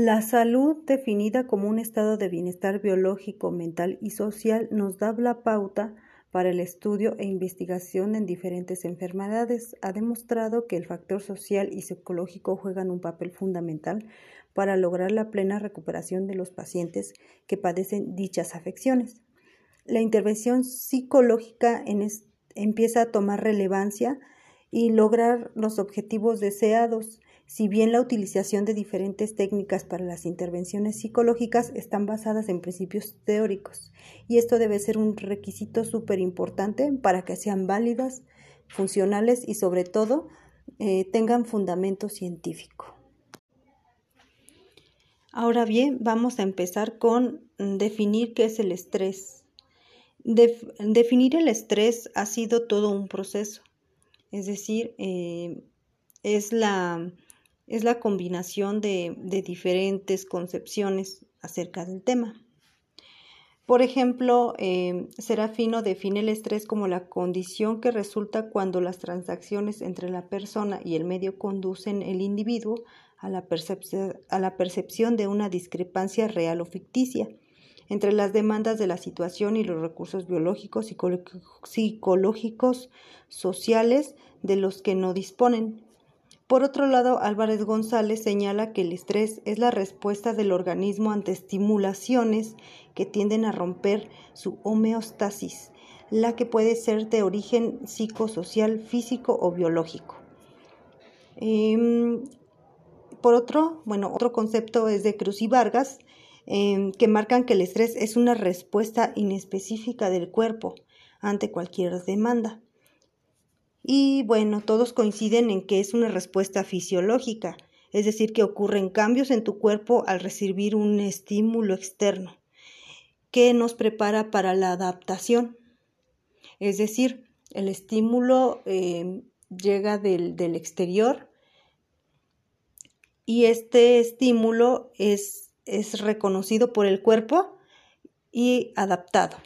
La salud, definida como un estado de bienestar biológico, mental y social, nos da la pauta para el estudio e investigación en diferentes enfermedades. Ha demostrado que el factor social y psicológico juegan un papel fundamental para lograr la plena recuperación de los pacientes que padecen dichas afecciones. La intervención psicológica empieza a tomar relevancia y lograr los objetivos deseados si bien la utilización de diferentes técnicas para las intervenciones psicológicas están basadas en principios teóricos, y esto debe ser un requisito súper importante para que sean válidas, funcionales y sobre todo eh, tengan fundamento científico. Ahora bien, vamos a empezar con mm, definir qué es el estrés. definir el estrés ha sido todo un proceso, es decir, eh, es la es la combinación de, diferentes concepciones acerca del tema. Por ejemplo, eh, Serafino define el estrés como la condición que resulta cuando las transacciones entre la persona y el medio conducen el individuo a la, a la percepción de una discrepancia real o ficticia entre las demandas de la situación y los recursos biológicos, psicológicos, sociales de los que no disponen, por otro lado, Álvarez González señala que el estrés es la respuesta del organismo ante estimulaciones que tienden a romper su homeostasis, la que puede ser de origen psicosocial, físico o biológico. Em, por otro, bueno, otro concepto es de Cruz y Vargas, em, que marcan que el estrés es una respuesta inespecífica del cuerpo ante cualquier demanda. Y bueno, todos coinciden en que es una respuesta fisiológica, es decir, que ocurren cambios en tu cuerpo al recibir un estímulo externo, que nos prepara para la adaptación. Es decir, el estímulo eh, llega del, del exterior y este estímulo es, es reconocido por el cuerpo y adaptado.